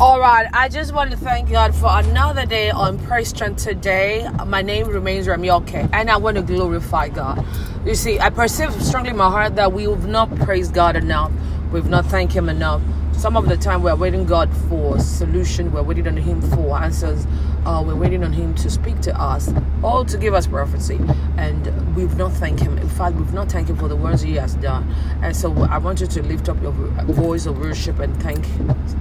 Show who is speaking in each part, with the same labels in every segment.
Speaker 1: All right, I just want to thank God for another day on Praise Strength today. My name remains Ramyoke, and I want to glorify God. You see, I perceive strongly in my heart that we have not praised God enough. We've not thanked Him enough. Some of the time we're waiting God for solution. We're waiting on Him for answers. Uh, we're waiting on Him to speak to us, all to give us prophecy, and we've not thanked Him. In fact, we've not thanked Him for the words He has done. And so I want you to lift up your voice of worship and thank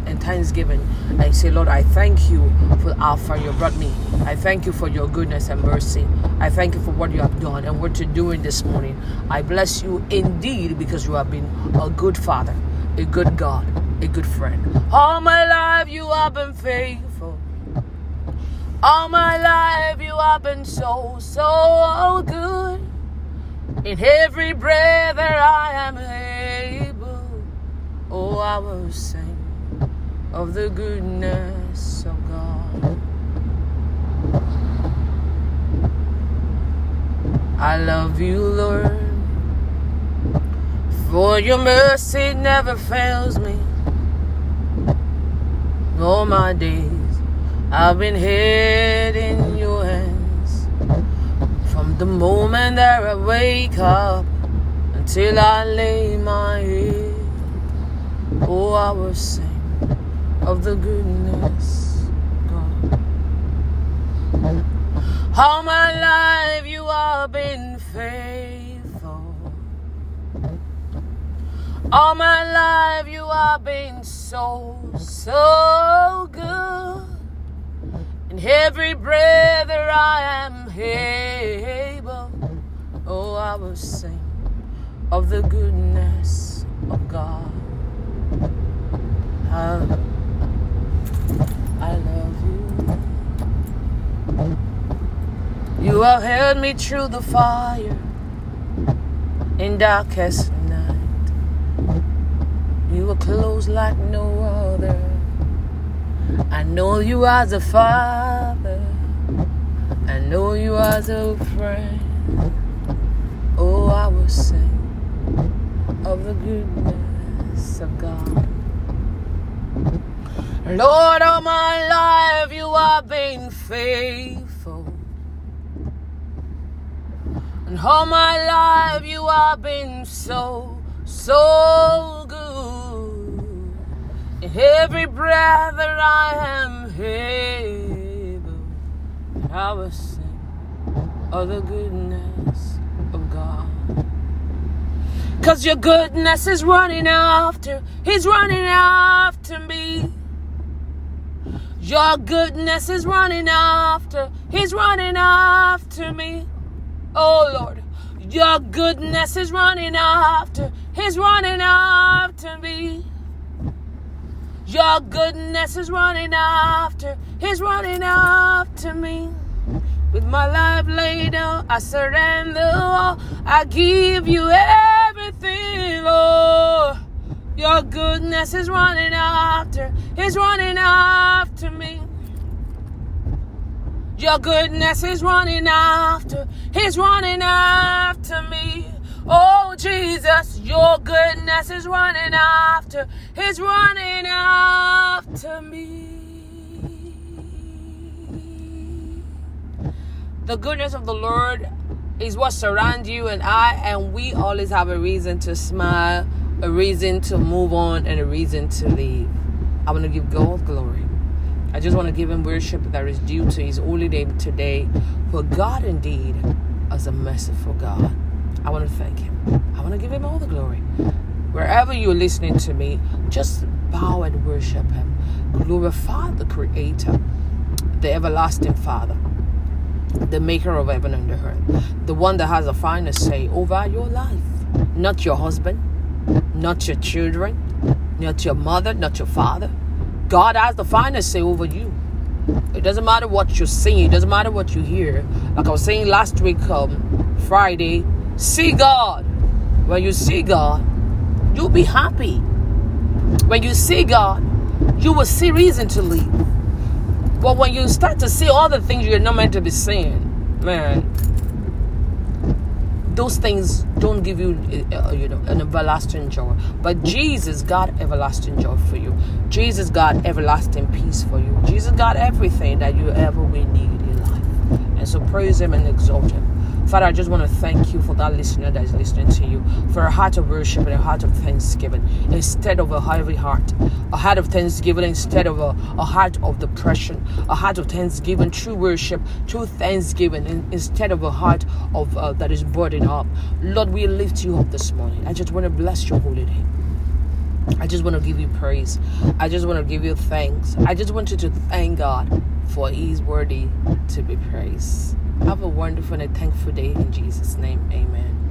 Speaker 1: and thanksgiving, and say, Lord, I thank you for far you brought me. I thank you for your goodness and mercy. I thank you for what you have done and what you're doing this morning. I bless you indeed because you have been a good Father, a good God a good friend. All my life you have been faithful. All my life you have been so, so good. In every breath that I am able, oh, I will sing of the goodness of God. I love you, Lord, for your mercy never fails me all my days. I've been hid in your hands from the moment that I wake up until I lay my head. Oh, I will sing of the goodness God. All my life you have been faithful. All my life you have been so, so every breath that I am able, oh, I will sing of the goodness of God. I, love you. You have held me through the fire in darkest night. you were close like no other. I know you as a father. Know you as a friend. Oh, I will sing of the goodness of God. Lord, all my life you have been faithful. And all my life you have been so, so good. Every breath that I am able, I will sing of the goodness of God. Cause your goodness is running after, He's running after me. Your goodness is running after, He's running after me. Oh Lord, your goodness is running after, He's running after me. Your goodness is running after, is running after me. With my life laid down, I surrender all. I give you everything, Lord. Your goodness is running after, is running after me. Your goodness is running after, is running after me. Oh, Jesus, your goodness is running after, is running after me. The goodness of the Lord is what surrounds you and I, and we always have a reason to smile, a reason to move on, and a reason to leave. I want to give God glory. I just want to give him worship that is due to his holy name today. For God indeed is a merciful God. I want to thank Him. I want to give Him all the glory. Wherever you're listening to me, just bow and worship Him. Glorify the Creator, the everlasting Father, the Maker of heaven and the earth, the one that has the final say over your life. Not your husband, not your children, not your mother, not your father. God has the final say over you. It doesn't matter what you're seeing. It doesn't matter what you hear. Like I was saying last week, um, Friday, See God. When you see God, you'll be happy. When you see God, you will see reason to leave. But when you start to see all the things you're not meant to be seeing, man, those things don't give you, uh, you know, an everlasting joy. But Jesus got everlasting joy for you. Jesus got everlasting peace for you. Jesus got everything that you ever will need in life. And so praise Him and exalt Him. Father, I just want to thank you for that listener that is listening to you, for a heart of worship and a heart of thanksgiving instead of a heavy heart, a heart of thanksgiving instead of a, a heart of depression, a heart of thanksgiving, true worship, true thanksgiving instead of a heart of uh, that is burdened up. Lord, we lift you up this morning. I just want to bless your holy name. I just want to give you praise. I just want to give you thanks. I just want you to thank God for He's worthy to be praised. Have a wonderful and thankful day in Jesus' name. Amen.